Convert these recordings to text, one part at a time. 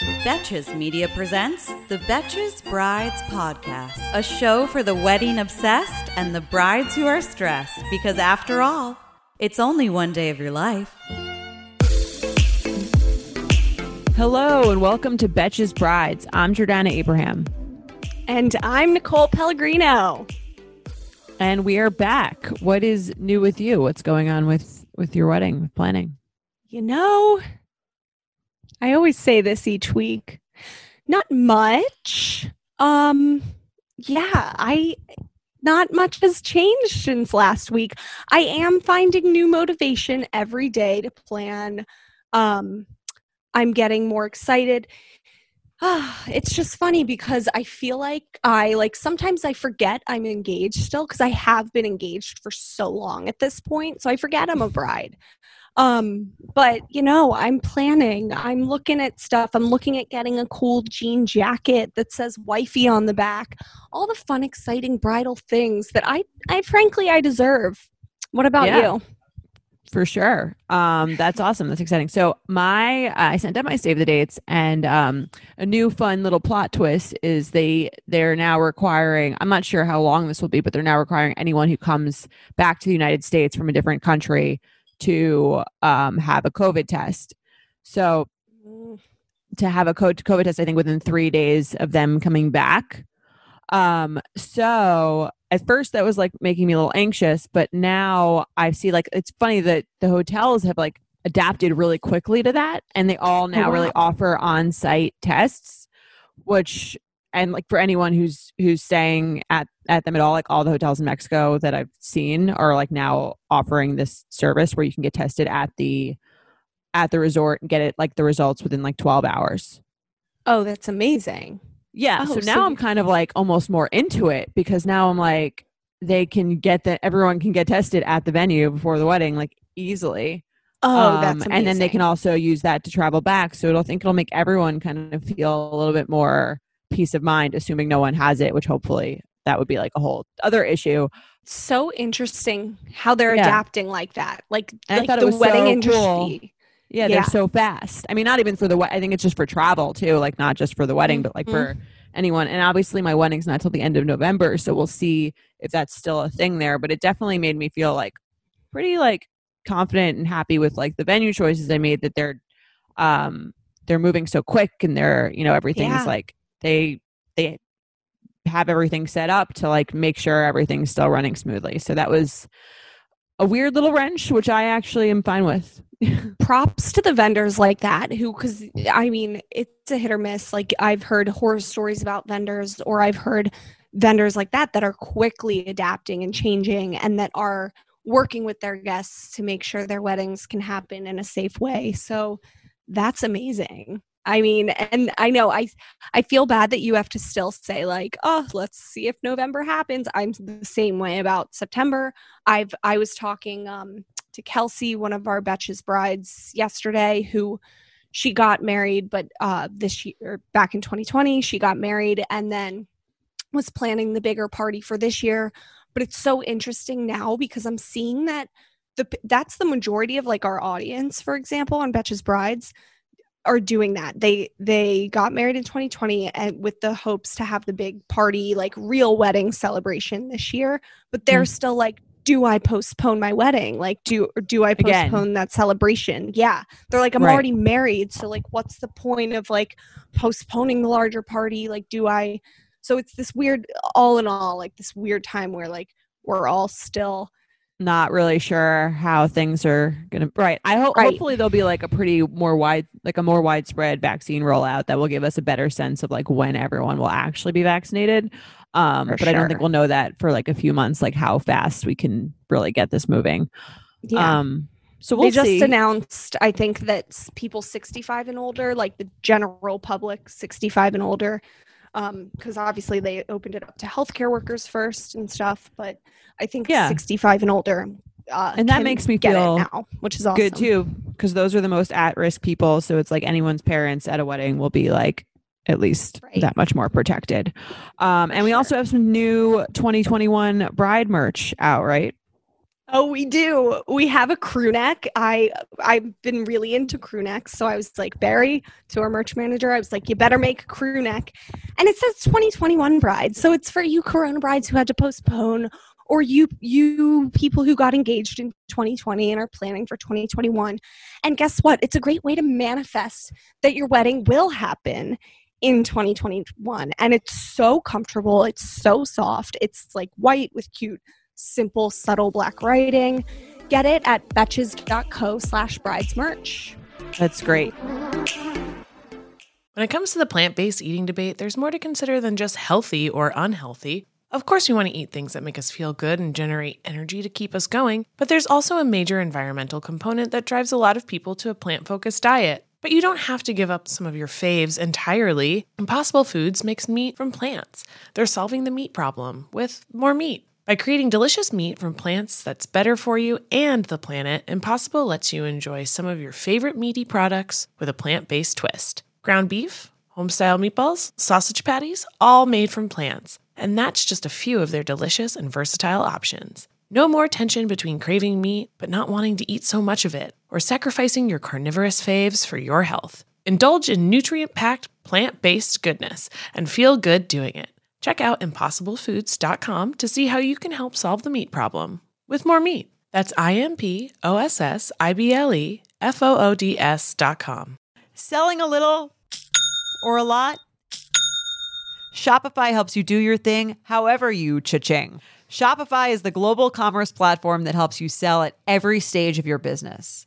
Betches Media presents the Betches Brides Podcast, a show for the wedding obsessed and the brides who are stressed, because after all, it's only one day of your life. Hello and welcome to Betches Brides. I'm Jordana Abraham. And I'm Nicole Pellegrino. And we are back. What is new with you? What's going on with with your wedding with planning? You know, I always say this each week. Not much. Um yeah, I not much has changed since last week. I am finding new motivation every day to plan. Um I'm getting more excited. Ah, it's just funny because I feel like I like sometimes I forget I'm engaged still because I have been engaged for so long at this point. So I forget I'm a bride. Um, but you know, I'm planning. I'm looking at stuff. I'm looking at getting a cool jean jacket that says wifey on the back. All the fun, exciting bridal things that I I frankly I deserve. What about Yeah. you? For sure. Um, that's awesome. That's exciting. So my I sent out my save the dates and um a new fun little plot twist is they they're now requiring I'm not sure how long this will be, but they're now requiring anyone who comes back to the United States from a different country to um have a COVID test. So to have a co- COVID test, I think within three days of them coming back. Um, so at first that was like making me a little anxious, but now I see like it's funny that the hotels have like adapted really quickly to that and they all now wow. really offer on-site tests, which and like for anyone who's who's staying at at them at all, like all the hotels in Mexico that I've seen are like now offering this service where you can get tested at the at the resort and get it like the results within like 12 hours. Oh, that's amazing. Yeah. Oh, so so now I'm kind of like almost more into it because now I'm like, they can get that everyone can get tested at the venue before the wedding, like easily. Oh, Um, that's amazing. and then they can also use that to travel back. So it'll think it'll make everyone kind of feel a little bit more peace of mind, assuming no one has it, which hopefully that would be like a whole other issue. so interesting how they're Yeah. adapting like that. Like, like thought it the was wedding so industry. cool. Yeah, Yeah. they're so fast. I mean, not even for the wed- I think it's just for travel too, like not just for the wedding, but like for anyone. And obviously, my wedding's not till the end of November, so we'll see if that's still a thing there. But it definitely made me feel like pretty like confident and happy with like the venue choices I made. That they're um they're moving so quick and they're you know everything's Yeah. like they they have everything set up to like make sure everything's still running smoothly. So that was a weird little wrench, which I actually am fine with. props to the vendors like that who because i mean it's a hit or miss like i've heard horror stories about vendors or i've heard vendors like that that are quickly adapting and changing and that are working with their guests to make sure their weddings can happen in a safe way so that's amazing i mean and i know i i feel bad that you have to still say like oh let's see if november happens i'm the same way about september i've i was talking um to Kelsey, one of our Betches brides yesterday, who she got married, but uh, this year, back in 2020, she got married and then was planning the bigger party for this year. But it's so interesting now because I'm seeing that the that's the majority of like our audience, for example, on Betches brides are doing that. They they got married in 2020 and with the hopes to have the big party, like real wedding celebration this year, but they're mm. still like do I postpone my wedding? Like, do do I Again. postpone that celebration? Yeah, they're like, I'm Right. already married, so like, what's the point of like postponing the larger party? Like, do I? So it's this weird, all in all, like this weird time where like we're all still not really sure how things are gonna right i hope Right. hopefully there'll be like a pretty more wide like a more widespread vaccine rollout that will give us a better sense of like when everyone will actually be vaccinated um For but i don't think we'll know that for like a few months like how fast we can really get this moving yeah. um so we'll they just see announced, I think, that people 65 and older, like the general public 65 and older, because obviously they opened it up to healthcare workers first and stuff. But I think Yeah. 65 and older, uh, And that makes me feel now, which is awesome. good too because those are the most at-risk people so it's like anyone's parents at a wedding will be like at least Right. that much more protected um and we Sure. also have some new 2021 bride merch out right Oh, we do. We have a crew neck. I I've been really into crew necks, so I was like Barry to our merch manager. I was like, you better make a crew neck, and it says 2021 bride, so it's for you Corona brides who had to postpone, or you you people who got engaged in 2020 and are planning for 2021. And guess what? It's a great way to manifest that your wedding will happen in 2021 and it's so comfortable it's so soft it's like white with cute simple, subtle black writing. Get it at betches.co slash brides merch. that's great When it comes to the plant based eating debate, there's more to consider than just healthy or unhealthy. Of course, we want to eat things that make us feel good and generate energy to keep us going, but there's also a major environmental component that drives a lot of people to a plant focused diet. But you don't have to give up some of your faves entirely. Impossible Foods makes meat from plants. They're solving the meat problem with more meat. By creating delicious meat from plants that's better for you and the planet, Impossible lets you enjoy some of your favorite meaty products with a plant based twist. Ground beef, homestyle meatballs, sausage patties, all made from plants. And that's just a few of their delicious and versatile options. No more tension between craving meat but not wanting to eat so much of it, or sacrificing your carnivorous faves for your health. Indulge in nutrient packed, plant based goodness and feel good doing it. Check out impossiblefoods.com to see how you can help solve the meat problem with more meat. That's I M P O S S I B L E F O O D S dot com. Selling a little or a lot? Shopify helps you do your thing however you cha-ching. Shopify is the global commerce platform that helps you sell at every stage of your business.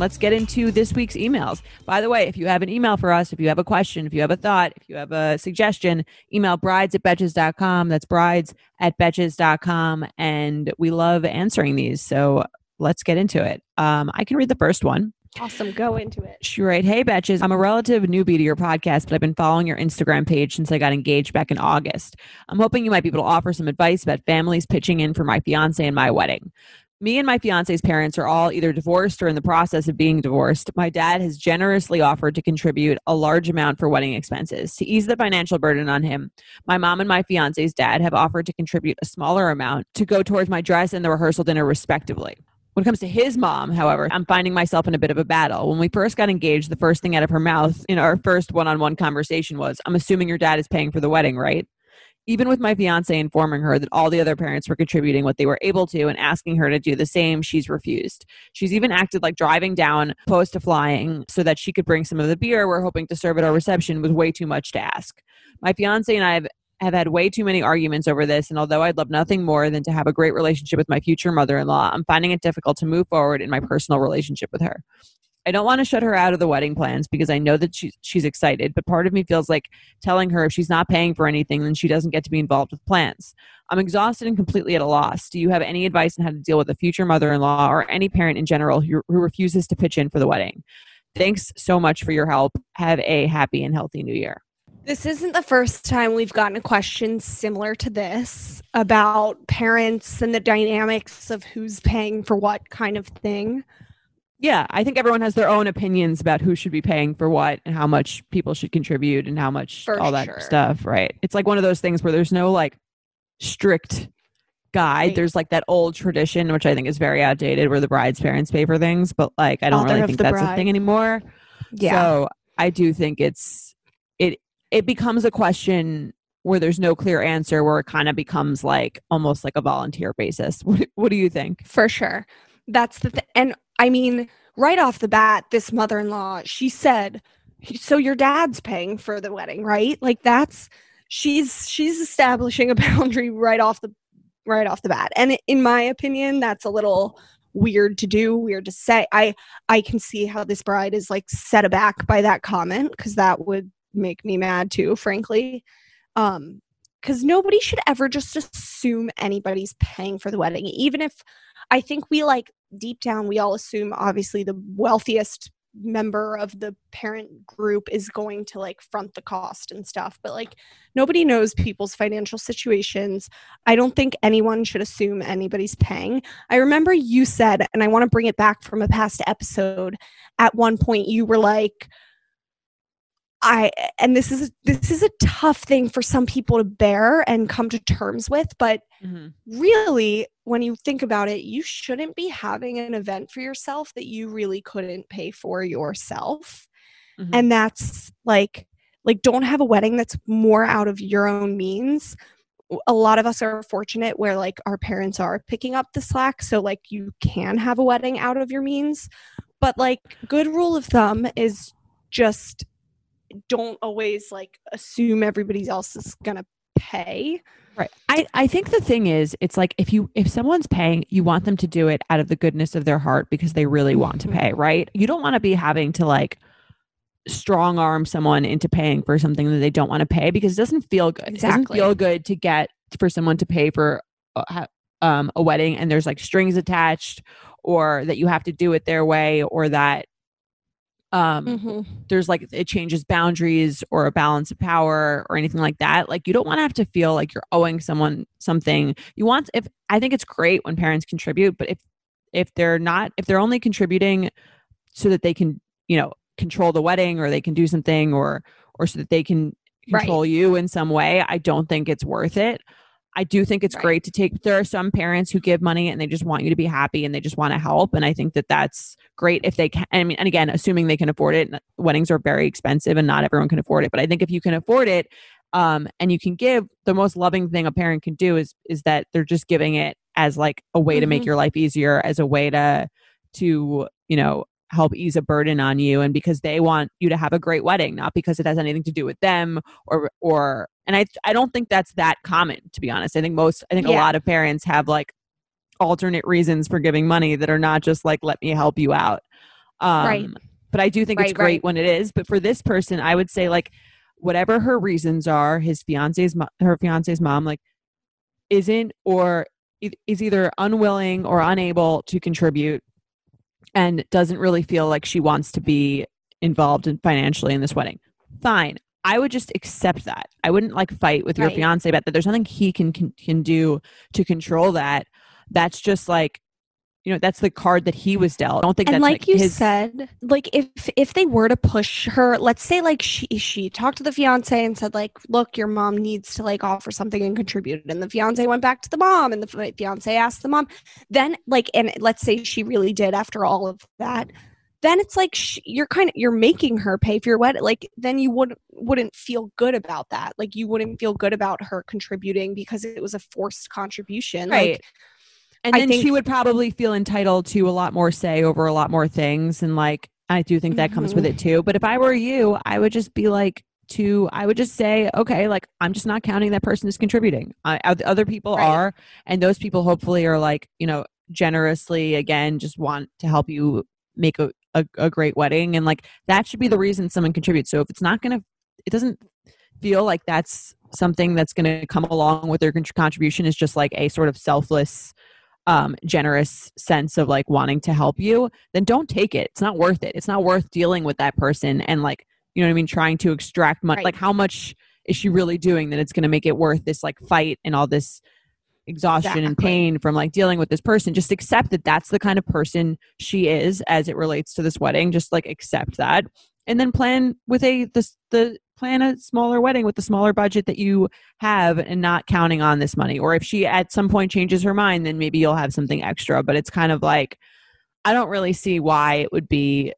Let's get into this week's emails. By the way, if you have an email for us, if you have a question, if you have a thought, if you have a suggestion, email brides at betches.com. That's brides at betches.com. And we love answering these. So let's get into it. Um, I can read the first one. Awesome. Go into it. She right, hey Betches, I'm a relative newbie to your podcast, but I've been following your Instagram page since I got engaged back in August. I'm hoping you might be able to offer some advice about families pitching in for my fiance and my wedding. Me and my fiance's parents are all either divorced or in the process of being divorced. My dad has generously offered to contribute a large amount for wedding expenses. To ease the financial burden on him, my mom and my fiance's dad have offered to contribute a smaller amount to go towards my dress and the rehearsal dinner, respectively. When it comes to his mom, however, I'm finding myself in a bit of a battle. When we first got engaged, the first thing out of her mouth in our first one on one conversation was, I'm assuming your dad is paying for the wedding, right? Even with my fiance informing her that all the other parents were contributing what they were able to and asking her to do the same, she's refused. She's even acted like driving down opposed to flying so that she could bring some of the beer we're hoping to serve at our reception was way too much to ask. My fiance and I have have had way too many arguments over this, and although I'd love nothing more than to have a great relationship with my future mother in law, I'm finding it difficult to move forward in my personal relationship with her. I don't want to shut her out of the wedding plans because I know that she's she's excited, but part of me feels like telling her if she's not paying for anything, then she doesn't get to be involved with plans. I'm exhausted and completely at a loss. Do you have any advice on how to deal with a future mother in law or any parent in general who, who refuses to pitch in for the wedding? Thanks so much for your help. Have a happy and healthy new year. This isn't the first time we've gotten a question similar to this about parents and the dynamics of who's paying for what kind of thing. Yeah, I think everyone has their own opinions about who should be paying for what and how much people should contribute and how much For all that sure. stuff, right? It's like one of those things where there's no like strict guide. Right. There's like that old tradition, which I think is very outdated, where the bride's parents pay for things, but like I don't Father really think that's a thing anymore. Yeah. So I do think it's it it becomes a question where there's no clear answer, where it kind of becomes like almost like a volunteer basis. What, what do you think? for sure. That's the thing. And I mean, right off the bat, this mother in law, she said, So your dad's paying for the wedding, right? Like that's she's she's establishing a boundary right off the right off the bat. And in my opinion, that's a little weird to do, weird to say. I I can see how this bride is like set aback by that comment because that would make me mad too, frankly. Um because nobody should ever just assume anybody's paying for the wedding, even if I think we like deep down, we all assume obviously the wealthiest member of the parent group is going to like front the cost and stuff, but like nobody knows people's financial situations. I don't think anyone should assume anybody's paying. I remember you said, and I want to bring it back from a past episode, at one point you were like, I and this is this is a tough thing for some people to bear and come to terms with, but really, when you think about it, you shouldn't be having an event for yourself that you really couldn't pay for yourself. Mhm. And that's like like don't have a wedding that's more out of your own means. A lot of us are fortunate where like our parents are picking up the slack, so like you can have a wedding out of your means. But like good rule of thumb is just don't always like assume everybody else is going to pay. Right. I, I think the thing is, it's like if you if someone's paying, you want them to do it out of the goodness of their heart because they really want to Mhm. pay, right? You don't want to be having to like strong arm someone into paying for something that they don't want to pay because it doesn't feel good. It doesn't feel good to get for someone to pay for a, um, a wedding and there's like strings attached or that you have to do it their way or that um Mm-hmm. there's like it changes boundaries or a balance of power or anything like that like you don't want to have to feel like you're owing someone something you want if i think it's great when parents contribute but if if they're not if they're only contributing so that they can you know control the wedding or they can do something or or so that they can Right. control you in some way i don't think it's worth it i do think it's Right. great to take there are some parents who give money and they just want you to be happy and they just want to help and i think that that's great if they can i mean and again assuming they can afford it weddings are very expensive and not everyone can afford it but i think if you can afford it um and you can give the most loving thing a parent can do is is that they're just giving it as like a way to make Mhm. your life easier as a way to to you know help ease a burden on you and because they want you to have a great wedding not because it has anything to do with them or or and i i don't think that's that common to be honest. I think most i think a lot of parents have like alternate reasons for giving money that are not just like let me help you out. Um Right. but i do think it's great right. when it is. But for this person i would say like whatever her reasons are his fiance's mo- her fiance's mom like isn't or is either unwilling or unable to contribute and doesn't really feel like she wants to be involved in financially in this wedding. Fine i would just accept that. I wouldn't like fight with your Right. fiance about that. There's nothing he can, can can do to control that. That's just like you know that's the card that he was dealt. I don't think and that's like, you his said like if if they were to push her let's say like she she talked to the fiance and said like look your mom needs to like offer something and contribute. And the fiance went back to the mom and the fi- fiance asked the mom. Then like and let's say she really did after all of that then it's like sh- you're kind of you're making her pay for your wedding like then you wouldn't wouldn't feel good about that like you wouldn't feel good about her contributing because it was a forced contribution Right. like and then think- she would probably feel entitled to a lot more say over a lot more things and like i do think that comes with Mhm. it too but if i were you i would just be like to i would just say okay like i'm just not counting that person is contributing I, oth- other people Right. are and those people hopefully are like you know generously again just want to help you make a, a, a great wedding and like that should be the reason someone contributes. So if it's not gonna it doesn't feel like that's something that's to come along with their contribution is just like a sort of selfless um generous sense of like wanting to help you then don't take it. It's not worth it. It's not worth dealing with that person and like you know what i mean trying to extract money Right. like how much is she really doing that it's going to make it worth this like fight and all this exhaustion and pain from like dealing with this person just accept that that's the kind of person she is as it relates to this wedding just like accept that. And then plan with a the, the plan a smaller wedding with the smaller budget that you have and not counting on this money. Or if she at some point changes her mind then maybe you'll have something extra. But it's kind of like i don't really see why it would be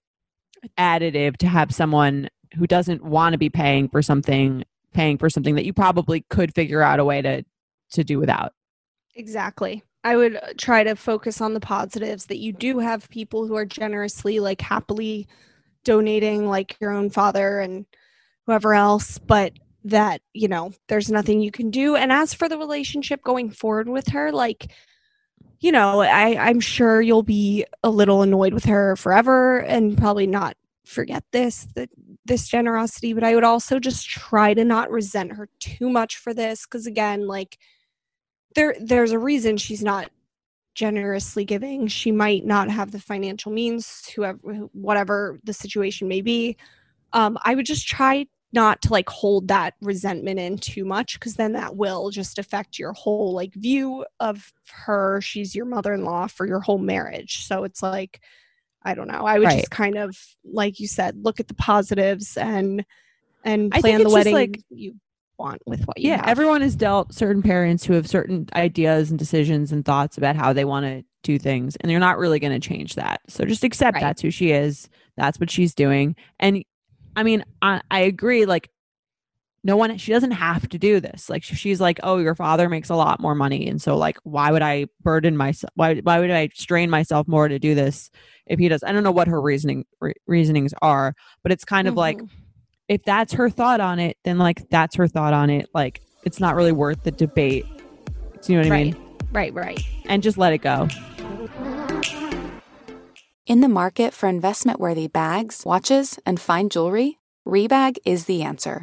additive to have someone who doesn't want to be paying for something paying for something that you probably could figure out a way to to do without Exactly. I would uh, try to focus on the positives that you do have people who are generously, like happily donating, like your own father and whoever else, but that, you know, there's nothing you can do. And as for the relationship going forward with her, like, you know, I, I'm sure you'll be a little annoyed with her forever and probably not forget this, that this generosity, but I would also just try to not resent her too much for this. Cause again, like, there there's a reason she's not generously giving. She might not have the financial means whoever whatever the situation may be. Um i would just try not to like hold that resentment in too much because then that will just affect your whole like view of her. She's your mother-in-law for your whole marriage. So it's like i don't know. I would Right. just kind of like you said look at the positives and and I think plan the it's just, wedding like- you want with what you yeah have. everyone is dealt certain parents who have certain ideas and decisions and thoughts about how they want to do things and they're not really going to change that so just accept Right. that's who she is that's what she's doing and i mean i, I agree like no one she doesn't have to do this like she's like oh your father makes a lot more money and so like why would i burden myself why, why would i strain myself more to do this if he does i don't know what her reasoning re- reasonings are but it's kind of like Mhm. If that's her thought on it, then like that's her thought on it. Like it's not really worth the debate. Do you know what I mean? right right And just let it go. In the market for investment worthy bags, watches, and fine jewelry, Rebag is the answer.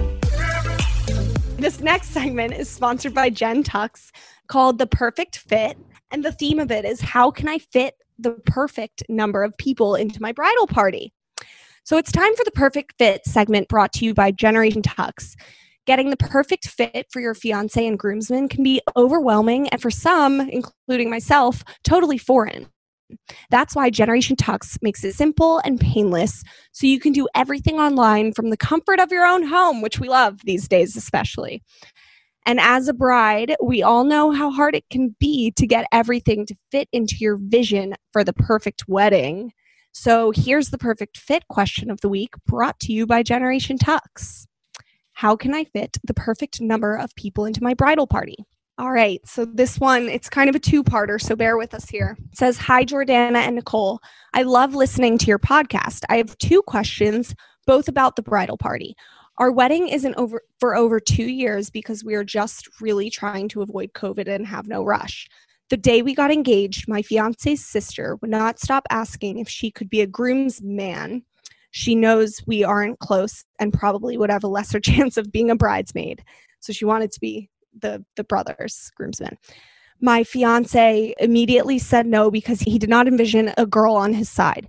This next segment is sponsored by Gen Tux called The Perfect Fit. And the theme of it is how can I fit the perfect number of people into my bridal party? So it's time for the Perfect Fit segment brought to you by Generation Tux. Getting the perfect fit for your fiance and groomsmen can be overwhelming and for some, including myself, totally foreign. That's why Generation Tux makes it simple and painless so you can do everything online from the comfort of your own home, which we love these days, especially. And as a bride, we all know how hard it can be to get everything to fit into your vision for the perfect wedding. So here's the perfect fit question of the week brought to you by Generation Tux. How can I fit the perfect number of people into my bridal party? All right, so this one, it's kind of a two parter, so bear with us here. It says, Hi, Jordana and Nicole. I love listening to your podcast. I have two questions, both about the bridal party. Our wedding isn't over for over two years because we are just really trying to avoid COVID and have no rush. The day we got engaged, my fiance's sister would not stop asking if she could be a groom's man. She knows we aren't close and probably would have a lesser chance of being a bridesmaid. So she wanted to be the the brothers groomsmen. My fiance immediately said no because he did not envision a girl on his side.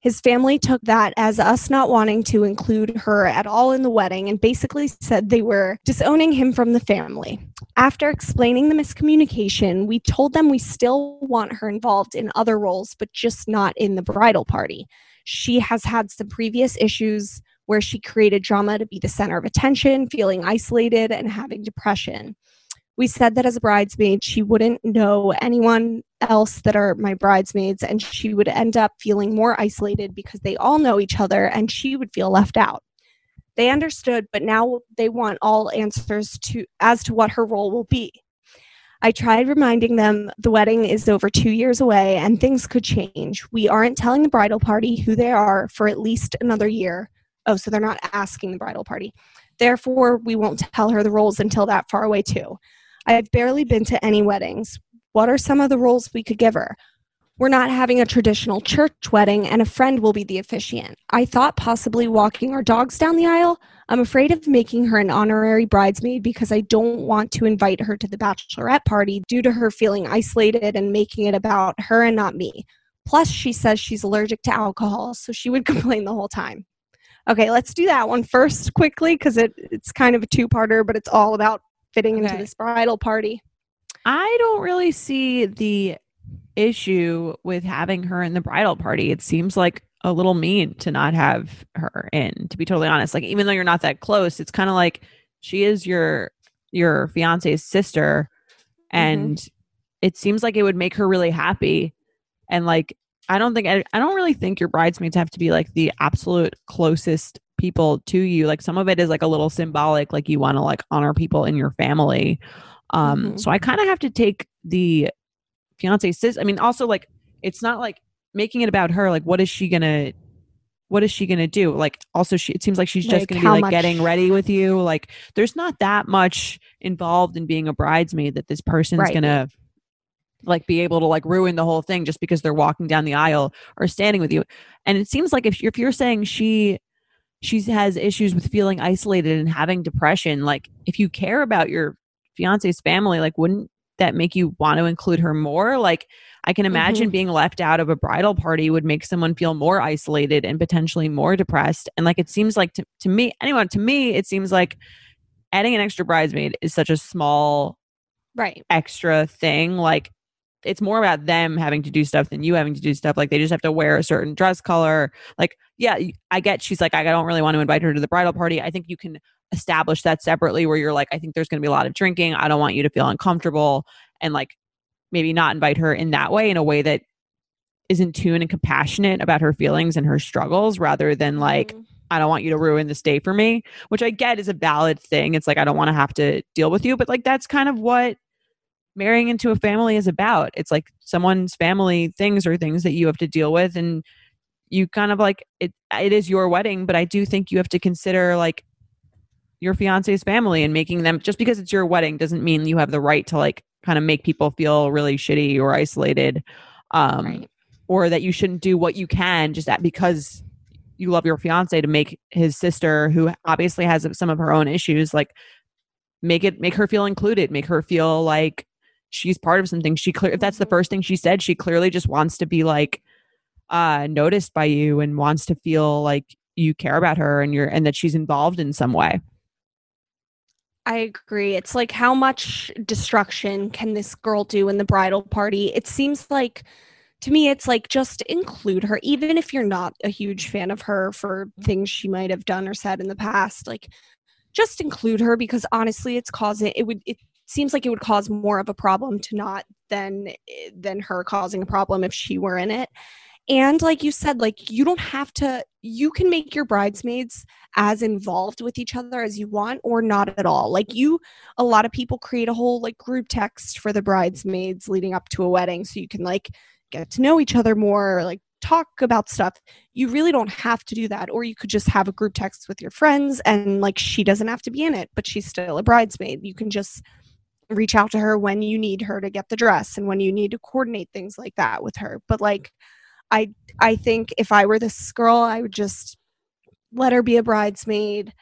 His family took that as us not wanting to include her at all in the wedding and basically said they were disowning him from the family. After explaining the miscommunication, we told them we still want her involved in other roles, but just not in the bridal party. She has had some previous issues where she created drama to be the center of attention, feeling isolated, and having depression we said that as a bridesmaid, she wouldn't know anyone else that are my bridesmaids, and she would end up feeling more isolated because they all know each other and she would feel left out. They understood, but now they want all answers to as to what her role will be. I tried reminding them the wedding is over two years away and things could change. We aren't telling the bridal party who they are for at least another year. Oh, so they're not asking the bridal party. Therefore, we won't tell her the roles until that far away, too. I've barely been to any weddings. What are some of the roles we could give her? We're not having a traditional church wedding, and a friend will be the officiant. I thought possibly walking our dogs down the aisle. I'm afraid of making her an honorary bridesmaid because I don't want to invite her to the bachelorette party due to her feeling isolated and making it about her and not me. Plus, she says she's allergic to alcohol, so she would complain the whole time. Okay, let's do that one first quickly because it, it's kind of a two parter, but it's all about fitting okay. into this bridal party. I don't really see the issue with having her in the bridal party. It seems like a little mean to not have her in, to be totally honest. Like even though you're not that close, it's kind of like she is your your fiance's sister mm-hmm. and mm-hmm. it seems like it would make her really happy and like I don't think I, I don't really think your bridesmaids have to be like the absolute closest people to you like some of it is like a little symbolic like you want to like honor people in your family um mm-hmm. so i kind of have to take the fiance sis i mean also like it's not like making it about her like what is she gonna what is she gonna do like also she it seems like she's just like, gonna be like much... getting ready with you like there's not that much involved in being a bridesmaid that this person's right. gonna like be able to like ruin the whole thing just because they're walking down the aisle or standing with you. And it seems like if, if you're saying she she has issues with feeling isolated and having depression like if you care about your fiance's family like wouldn't that make you want to include her more? Like i can imagine mm-hmm. being left out of a bridal party would make someone feel more isolated and potentially more depressed. And like it seems like to, to me anyone to me it seems like adding an extra bridesmaid is such a small right. extra thing. Like it's more about them having to do stuff than you having to do stuff. Like they just have to wear a certain dress color. Like, yeah, I get she's like, I don't really want to invite her to the bridal party. I think you can establish that separately where you're like, I think there's going to be a lot of drinking. I don't want you to feel uncomfortable and like maybe not invite her in that way, in a way that is in tune and compassionate about her feelings and her struggles rather than like, mm-hmm. I don't want you to ruin this day for me, which I get is a valid thing. It's like, I don't want to have to deal with you, but like, that's kind of what marrying into a family is about. It's like someone's family things or things that you have to deal with and you kind of like it it is your wedding, but I do think you have to consider like your fiance's family and making them just because it's your wedding doesn't mean you have the right to like kind of make people feel really shitty or isolated um right. or that you shouldn't do what you can just that because you love your fiance to make his sister who obviously has some of her own issues like make it make her feel included make her feel like she's part of something. She clear if that's the first thing she said, she clearly just wants to be like uh noticed by you and wants to feel like you care about her and you're and that she's involved in some way. I agree. It's like how much destruction can this girl do in the bridal party? It seems like to me it's like just include her even if you're not a huge fan of her for things she might have done or said in the past like just include her because honestly it's causing it would it seems like it would cause more of a problem to not than eh, than her causing a problem if she were in it. And like you said like you don't have to you can make your bridesmaids as involved with each other as you want or not at all. Like you a lot of people create a whole like group text for the bridesmaids leading up to a wedding so you can like get to know each other more or, like talk about stuff. You really don't have to do that. Or you could just have a group text with your friends and like she doesn't have to be in it but she's still a bridesmaid. You can just reach out to her when you need her to get the dress and when you need to coordinate things like that with her but like i i think if i were this girl i would just let her be a bridesmaid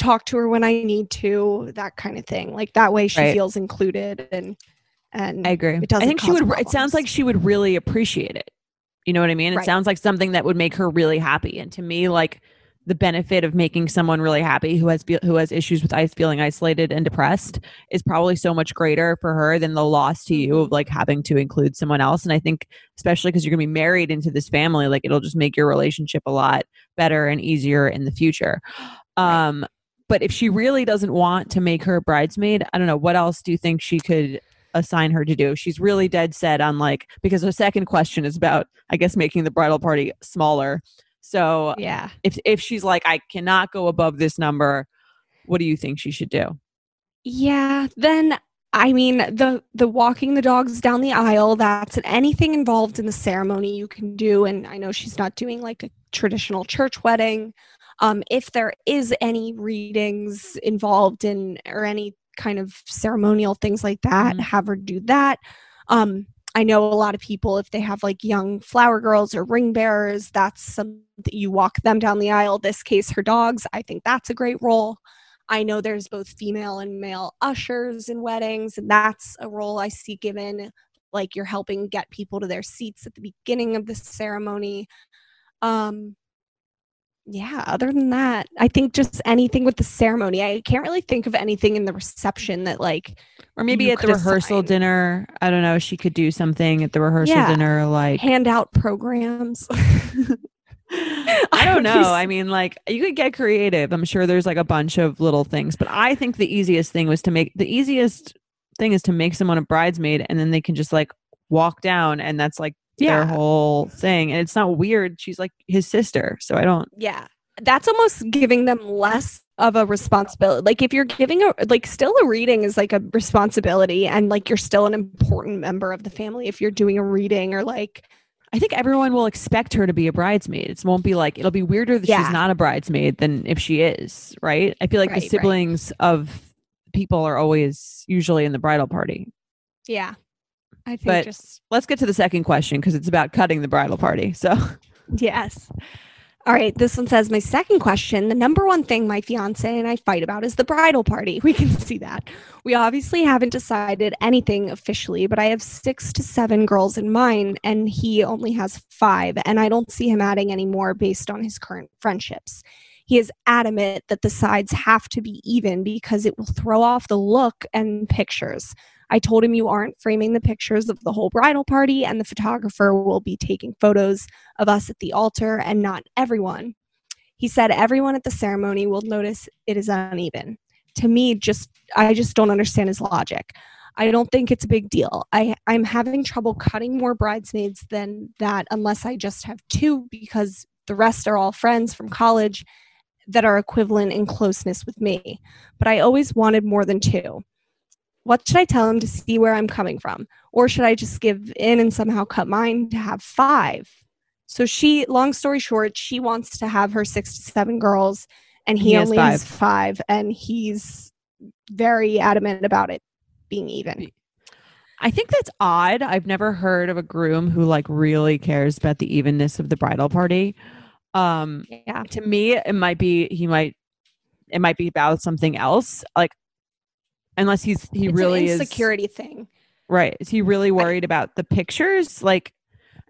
talk to her when i need to that kind of thing like that way she right. feels included and and i agree it doesn't i think she would problems. it sounds like she would really appreciate it You know what I mean? It Right. sounds like something that would make her really happy. And to me, like the benefit of making someone really happy who has who has issues with ice feeling isolated and depressed is probably so much greater for her than the loss to you of like having to include someone else. And I think especially because you're gonna be married into this family, like it'll just make your relationship a lot better and easier in the future. Um, but if she really doesn't want to make her a bridesmaid, I don't know what else do you think she could assign her to do? She's really dead set on like because her second question is about I guess making the bridal party smaller. So Yeah. if if she's like I cannot go above this number, what do you think she should do? Yeah, then I mean the the walking the dogs down the aisle, that's anything involved in the ceremony you can do and I know she's not doing like a traditional church wedding. Um if there is any readings involved in or any kind of ceremonial things like that, Mhm. have her do that. Um I know a lot of people if they have like young flower girls or ring bearers, that's some that you walk them down the aisle. This case her dogs, I think that's a great role. I know there's both female and male ushers in weddings, and that's a role I see given. Like you're helping get people to their seats at the beginning of the ceremony. Um, yeah, other than that, I think just anything with the ceremony. I can't really think of anything in the reception that like Or maybe at the rehearsal assign- dinner, I don't know, she could do something at the rehearsal Yeah. dinner like handout programs. I don't know. I mean, like you could get creative. I'm sure there's like a bunch of little things, but I think the easiest thing was to make the easiest thing is to make someone a bridesmaid and then they can just like walk down and that's like their Yeah. whole thing. And it's not weird. She's like his sister. So I don't Yeah. That's almost giving them less of a responsibility. Like if you're giving a like still a reading is like a responsibility and like you're still an important member of the family if you're doing a reading or like I think everyone will expect her to be a bridesmaid. It won't be like it'll be weirder that Yeah. she's not a bridesmaid than if she is, right? I feel like Right, the right. siblings of people are always usually in the bridal party. yeah. I think But- just Let's get to the second question because it's about cutting the bridal party. So yes. All right, this one says my second question, the number one thing my fiance and I fight about is the bridal party. We can see that. We obviously haven't decided anything officially, but I have 6 to 7 girls in mind and he only has 5 and I don't see him adding any more based on his current friendships. He is adamant that the sides have to be even because it will throw off the look and pictures. I told him you aren't framing the pictures of the whole bridal party and the photographer will be taking photos of us at the altar and not everyone. He said everyone at the ceremony will notice it is uneven. To me, just I just don't understand his logic. I don't think it's a big deal. I, I'm having trouble cutting more bridesmaids than that unless I just have two because the rest are all friends from college that are equivalent in closeness with me. But I always wanted more than two. What should I tell him to see where I'm coming from? Or should I just give in and somehow cut mine to have five? So she, long story short, she wants to have her six to seven girls, and he, He only has five, and he's very adamant about it being even. I think that's odd. I've never heard of a groom who like really cares about the evenness of the bridal party. Um Yeah. to me it might be he might it might be about something else like unless he's he It's really is insecurity thing. right is he really worried about the pictures like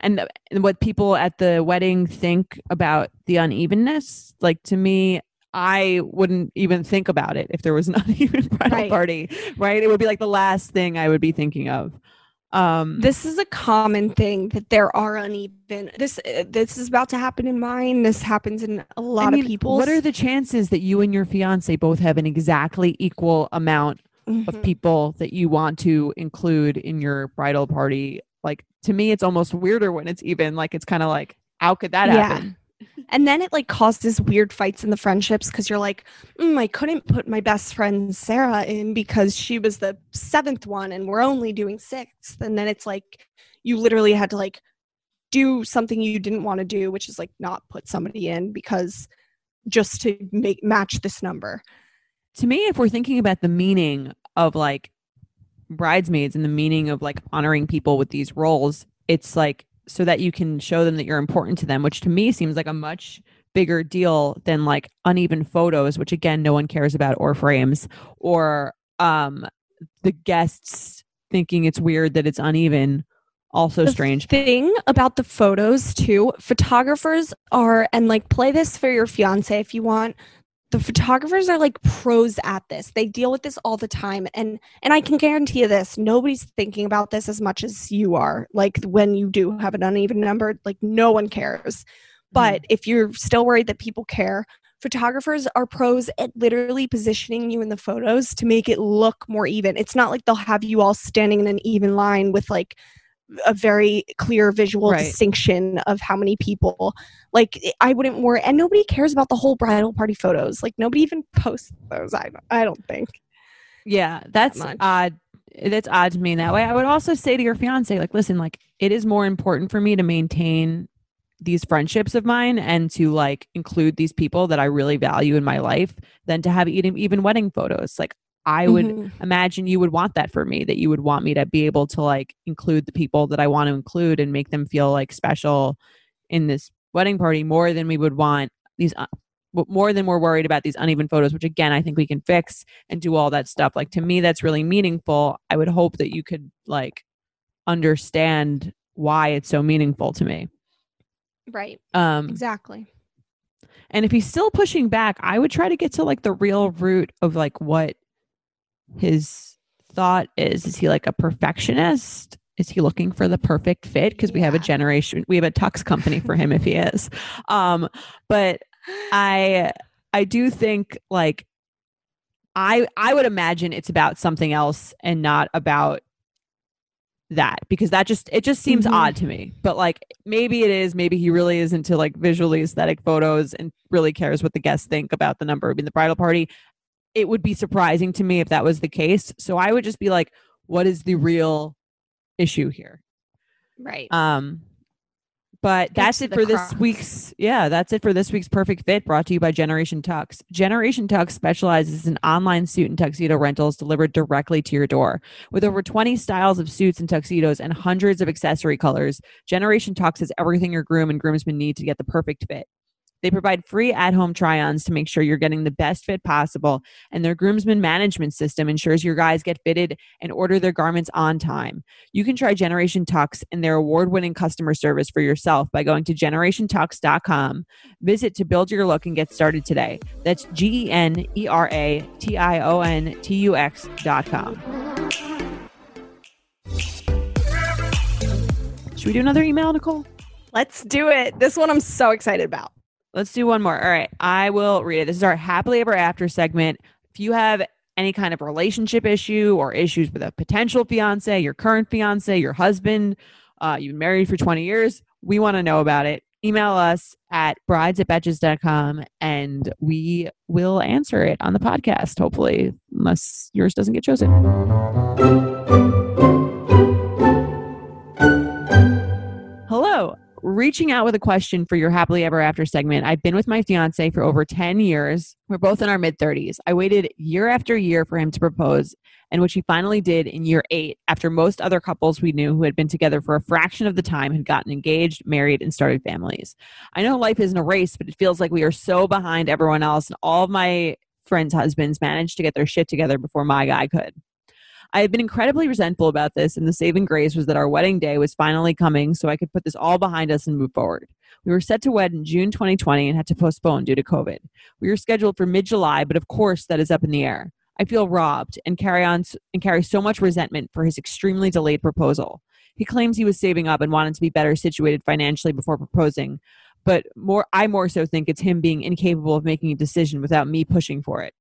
and, the- and what people at the wedding think about the unevenness like to me I wouldn't even think about it if there was an uneven bridal Right. party, right? It would be like the last thing I would be thinking of. Um, This is a common thing that there are uneven. This uh, this is about to happen in mine. This happens in a lot I mean, of people. What are the chances that you and your fiance both have an exactly equal amount of Mhm. people that you want to include in your bridal party? Like to me, it's almost weirder when it's even. Like it's kind of like, how could that Yeah. happen? And then it like causes weird fights in the friendships because you're like, mm, I couldn't put my best friend Sarah in because she was the seventh one and we're only doing sixth. And then it's like you literally had to like do something you didn't want to do, which is like not put somebody in because just to make match this number. To me, if we're thinking about the meaning of like bridesmaids and the meaning of like honoring people with these roles, it's like so that you can show them that you're important to them, which to me seems like a much bigger deal than like uneven photos, which again, no one cares about or frames or um the guests thinking it's weird that it's uneven Also The strange. thing about the photos too photographers are and like play this for your fiance if you want the photographers are like pros at this. They deal with this all the time and and i can guarantee you this nobody's thinking about this as much as you are like when you do have an uneven number like no one cares. Mm-hmm. But if you're still worried that people care photographers are pros at literally positioning you in the photos to make it look more even. It's not like they'll have you all standing in an even line with like a very clear visual Right. distinction of how many people like eh, i wouldn't worry and nobody cares about the whole bridal party photos like nobody even posts those i don't, I don't think Yeah, that's much. odd. That's odd to me in that way. I would also say to your fiance, like, listen, like, it is more important for me to maintain these friendships of mine and to like include these people that I really value in my life than to have even even wedding photos. Like, I would Mhm. imagine you would want that for me, that you would want me to be able to like include the people that I want to include and make them feel like special in this wedding party more than we would want these. Uh, more than we're worried about these uneven photos, which again I think we can fix and do all that stuff. Like to me, that's really meaningful. I would hope that you could like understand why it's so meaningful to me. right Um, exactly and if he's still pushing back, I would try to get to like the real root of like what his thought is. Is he like a perfectionist? Is he looking for the perfect fit? Because we have a generation, we have a tux company for him if he is. Um, but I I do think like I I would imagine it's about something else and not about that because that just it just seems Mhm. odd to me. But like maybe it is, maybe he really is into like visually aesthetic photos and really cares what the guests think about the number in the bridal party. It would be surprising to me if that was the case. So I would just be like, what is the real issue here? right Um, but that's it for this week's. Yeah, that's it for this week's Perfect Fit, brought to you by Generation Tux. Generation Tux specializes in online suit and tuxedo rentals delivered directly to your door. With over 20 styles of suits and tuxedos and hundreds of accessory colors, Generation Tux has everything your groom and groomsmen need to get the perfect fit. They provide free at home try ons to make sure you're getting the best fit possible, and their groomsmen management system ensures your guys get fitted and order their garments on time. You can try Generation Tux and their award winning customer service for yourself by going to generationtux.com. Visit to build your look and get started today. That's G E N E R A T I O N T U X.com. Should we do another email, Nicole? let's do it this one i'm so excited about Let's do one more. All right. I will read it. This is our happily ever after segment. If you have any kind of relationship issue or issues with a potential fiance, your current fiance, your husband, uh, you've been married for 20 years, we want to know about it. Email us at brides at betches.com and we will answer it on the podcast, hopefully, unless yours doesn't get chosen. Reaching out with a question for your happily ever after segment. I've been with my fiance for over 10 years. We're both in our mid 30s. I waited year after year for him to propose, and which he finally did in year eight after most other couples we knew who had been together for a fraction of the time had gotten engaged, married, and started families. I know life isn't a race, but it feels like we are so behind everyone else, and all of my friends' husbands managed to get their shit together before my guy could. I had been incredibly resentful about this, and the saving grace was that our wedding day was finally coming, so I could put this all behind us and move forward. We were set to wed in June 2020 and had to postpone due to COVID. We were scheduled for mid July, but of course that is up in the air. I feel robbed and carry on and carry so much resentment for his extremely delayed proposal. He claims he was saving up and wanted to be better situated financially before proposing, but more I more so think it's him being incapable of making a decision without me pushing for it.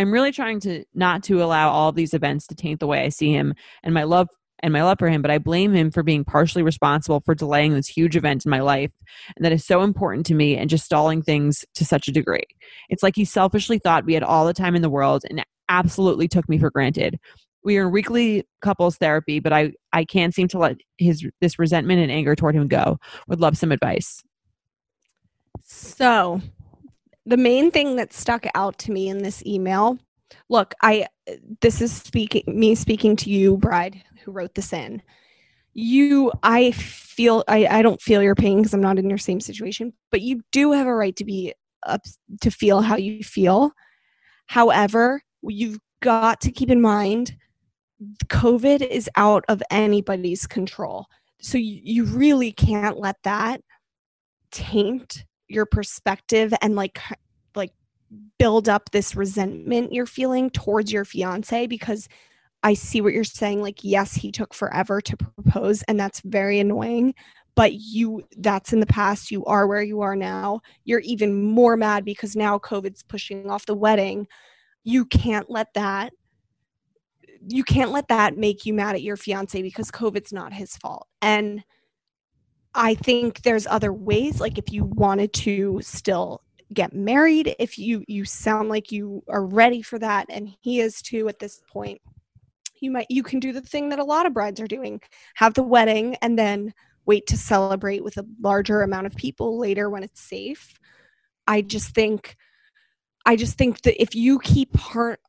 I'm really trying to not to allow all these events to taint the way I see him and my love and my love for him, but I blame him for being partially responsible for delaying this huge event in my life and that is so important to me and just stalling things to such a degree. It's like he selfishly thought we had all the time in the world and absolutely took me for granted. We are in weekly couples therapy, but I I can't seem to let his this resentment and anger toward him go. Would love some advice. So, the main thing that stuck out to me in this email, look, I this is speaking me speaking to you, bride, who wrote this in. You, I feel, I, I don't feel your pain because I'm not in your same situation, but you do have a right to be up to feel how you feel. However, you've got to keep in mind COVID is out of anybody's control. so you, you really can't let that taint your perspective and like like build up this resentment you're feeling towards your fiance because I see what you're saying like yes he took forever to propose and that's very annoying but you that's in the past you are where you are now you're even more mad because now covid's pushing off the wedding you can't let that you can't let that make you mad at your fiance because covid's not his fault and i think there's other ways like if you wanted to still get married if you you sound like you are ready for that and he is too at this point you might you can do the thing that a lot of brides are doing have the wedding and then wait to celebrate with a larger amount of people later when it's safe. I just think i just think that if you keep heart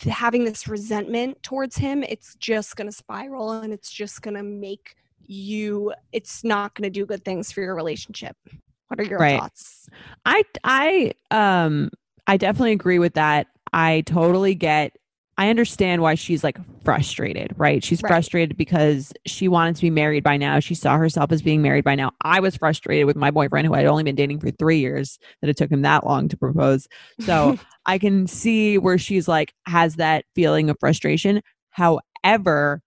having this resentment towards him it's just going to spiral and it's just going to make you it's not going to do good things for your relationship what are your Right. thoughts I I um I definitely agree with that. I totally get I understand why she's like frustrated, right? She's Right. frustrated because she wanted to be married by now. She saw herself as being married by now. I was frustrated with my boyfriend who I had only been dating for 3 years that it took him that long to propose. So, I can see where she's like has that feeling of frustration. However,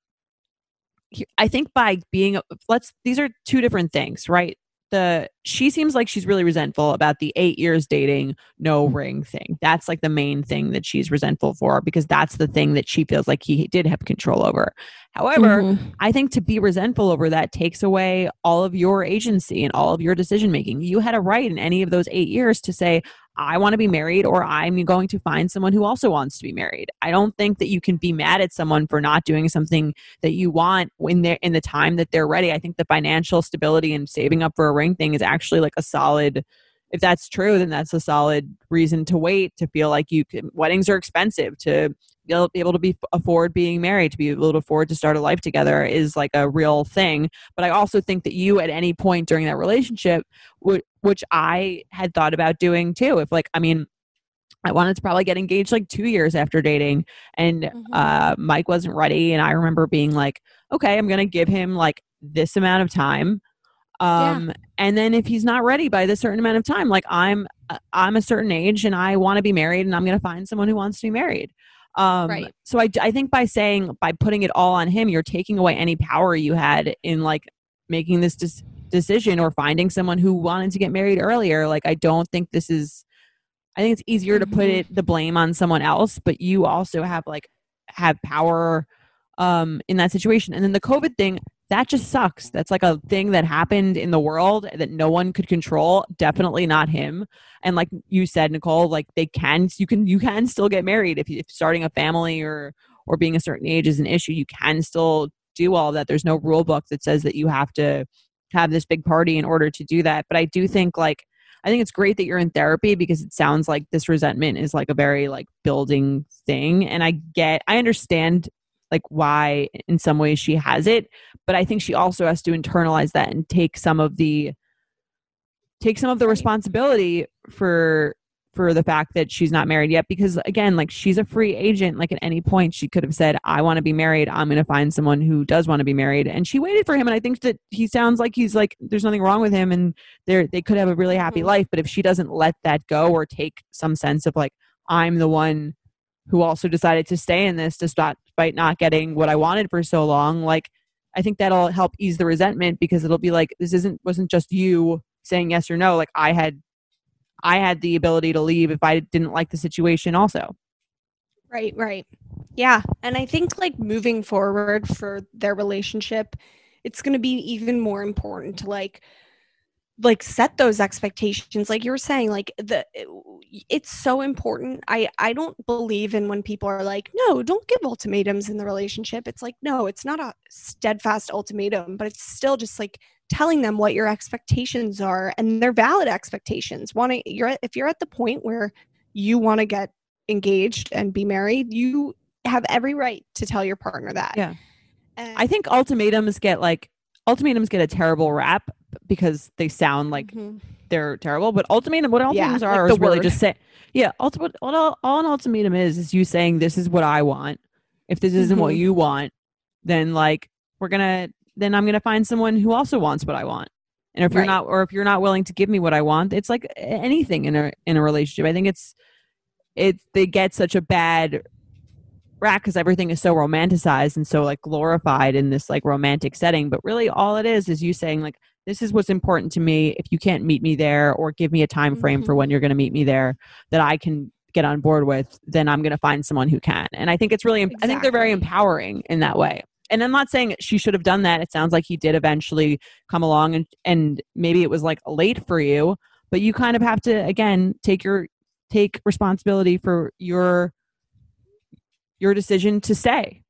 I think by being let's these are two different things, right? The she seems like she's really resentful about the 8 years dating no ring thing. That's like the main thing that she's resentful for because that's the thing that she feels like he did have control over. However, Mhm. I think to be resentful over that takes away all of your agency and all of your decision making. You had a right in any of those eight years to say, I want to be married or I'm going to find someone who also wants to be married. I don't think that you can be mad at someone for not doing something that you want when they're in the time that they're ready. I think the financial stability and saving up for a ring thing is actually like a solid if that's true, then that's a solid reason to wait to feel like you can. Weddings are expensive to able, be able to be afford being married, to be able to afford to start a life together is like a real thing. But I also think that you, at any point during that relationship, which I had thought about doing too, if like, I mean, I wanted to probably get engaged like two years after dating, and Mhm. uh, Mike wasn't ready, and I remember being like, okay, I'm gonna give him like this amount of time. Um, and then if he's not ready by this certain amount of time, like I'm, uh, I'm a certain age and I want to be married and I'm going to find someone who wants to be married. Um, Right. so I, I think by saying, by putting it all on him, you're taking away any power you had in like making this dis- decision or finding someone who wanted to get married earlier. Like, I don't think this is, I think it's easier to put Mhm. it, the blame on someone else, but you also have like, have power um in that situation and then the covid thing that just sucks. That's like a thing that happened in the world that no one could control. Definitely not him. And like you said nicole like they can you can you can still get married. If, you, if starting a family or or being a certain age is an issue you can still do all that. There's no rule book that says that you have to have this big party in order to do that. But i do think like i think it's great that you're in therapy because it sounds like this resentment is like a very like building thing. And i get i understand like why in some ways she has it. But i think she also has to internalize that and take some of the take some of the responsibility for for the fact that she's not married yet. Because again like she's a free agent. Like at any point she could have said i want to be married. I'm going to find someone who does want to be married. And she waited for him. And i think that he sounds like he's like there's nothing wrong with him. And they they could have a really happy Mhm. life. But if she doesn't let that go or take some sense of like i'm the one who also decided to stay in this despite not getting what I wanted for so long, like I think that'll help ease the resentment because it'll be like this isn't wasn't just you saying yes or no. Like I had I had the ability to leave if I didn't like the situation also. Right, right. Yeah. And I think like moving forward for their relationship, it's going to be even more important to like like set those expectations like you were saying like the it's so important. I i don't believe in when people are like no don't give ultimatums in the relationship. It's like no it's not a steadfast ultimatum but it's still just like telling them what your expectations are and they're valid expectations. Wanting you're at, if you're at the point where you want to get engaged and be married you have every right to tell your partner that. Yeah. And- I think ultimatums get like ultimatums get a terrible rap because they sound like Mhm. they're terrible. But ultimatum, what Yeah, ultimatums like are the is really word. just say, yeah. Ultimate, what all, all an ultimatum is is you saying this is what I want. If this isn't what Mhm. you want, then like we're gonna then I'm going to find someone who also wants what I want. And if you're not, or if you're not willing to give me what I want, it's like anything in a in a relationship. I think it's it they get such a bad because everything is so romanticized and so like glorified in this like romantic setting. But really, all it is is you saying like, "This is what's important to me. If you can't meet me there, or give me a time frame for mm-hmm. when you're going to meet me there, that I can." get on board with then i'm going to find someone who can and i think it's really i think they're very empowering in that way and i'm not saying she should have done that it sounds like he did eventually come along and and maybe it was like late for you but you kind of have to again take your take responsibility for your your decision to stay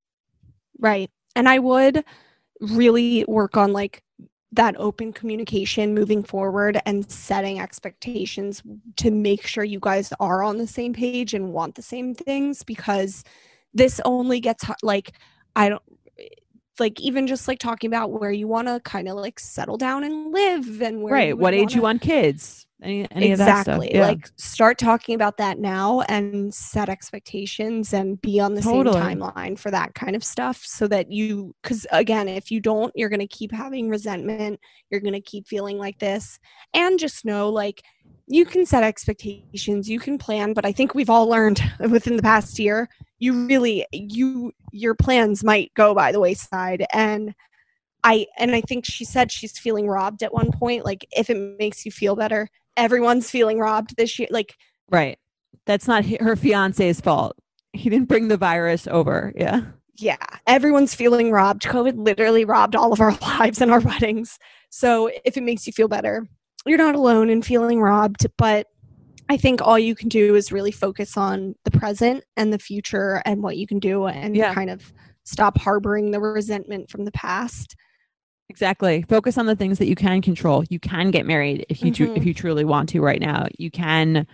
Right. And I would really work on like that open communication moving forward and setting expectations to make sure you guys are on the same page and want the same things because this only gets like I don't like even just like talking about where you want to kind of like settle down and live and where right you what age you wanna- want kids any, any of that exactly stuff yeah. like start talking about that now and set expectations and be on the Totally. same timeline for that kind of stuff so that you because again if you don't you're going to keep having resentment you're going to keep feeling like this and just know like you can set expectations you can plan but i think we've all learned within the past year you really you your plans might go by the wayside. And i and i think she said she's feeling robbed at one point like if it makes you feel better everyone's feeling robbed this year like right. That's not her fiance's fault. He didn't bring the virus over. Yeah. Yeah. Everyone's feeling robbed. Covid literally robbed all of our lives and our weddings. So if it makes you feel better you're not alone in feeling robbed but i think all you can do is really focus on the present and the future and what you can do and Yeah. kind of stop harboring the resentment from the past Exactly. Focus on the things that you can control. You can get married if you tru- Mhm. if you truly want to right now. You can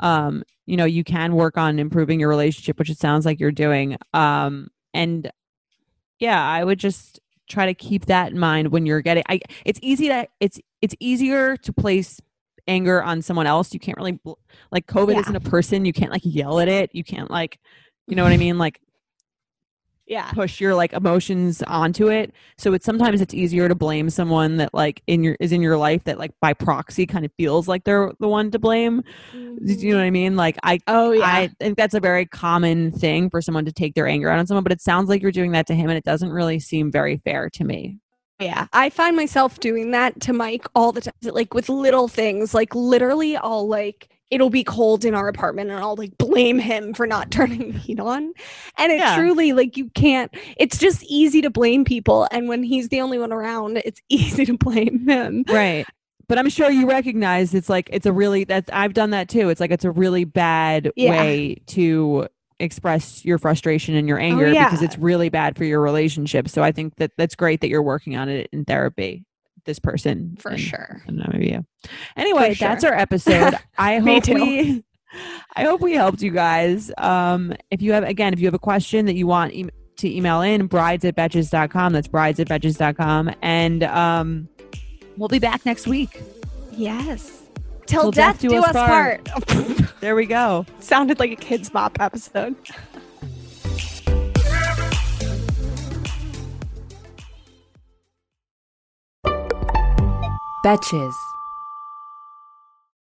um you know, you can work on improving your relationship, which it sounds like you're doing. Um and yeah, I would just try to keep that in mind when you're getting I it's easy to it's it's easier to place anger on someone else. You can't really like COVID Yeah. isn't a person. You can't like yell at it. You can't like you know what I mean? Like yeah. push your like emotions onto it. So it's sometimes it's easier to blame someone that like in your is in your life that like by proxy kind of feels like they're the one to blame. You know what i mean? Like i oh yeah. I think that's a very common thing for someone to take their anger out on someone but it sounds like you're doing that to him and it doesn't really seem very fair to me. Yeah, I find myself doing that to Mike all the time, like with little things. Like literally, I'll like it'll be cold in our apartment, and I'll like blame him for not turning the heat on. And it Yeah. truly like you can't. It's just easy to blame people, and when he's the only one around, it's easy to blame him. right but i'm sure you recognize it's like it's a really that's i've done that too it's like it's a really bad Yeah. way to express your frustration and your oh, anger because yeah. it's really bad for your relationship so i think that that's great that you're working on it in therapy this person For and- sure. and maybe you anyway For that's our episode i Me hope too. we i hope we helped you guys um if you have again if you have a question that you want em to email in brides at betches.com that's brides at betches.com and um we'll be back next week Yes. Till, Till death, do us part. there we go Sounded like a Kidz Bop episode. Betches.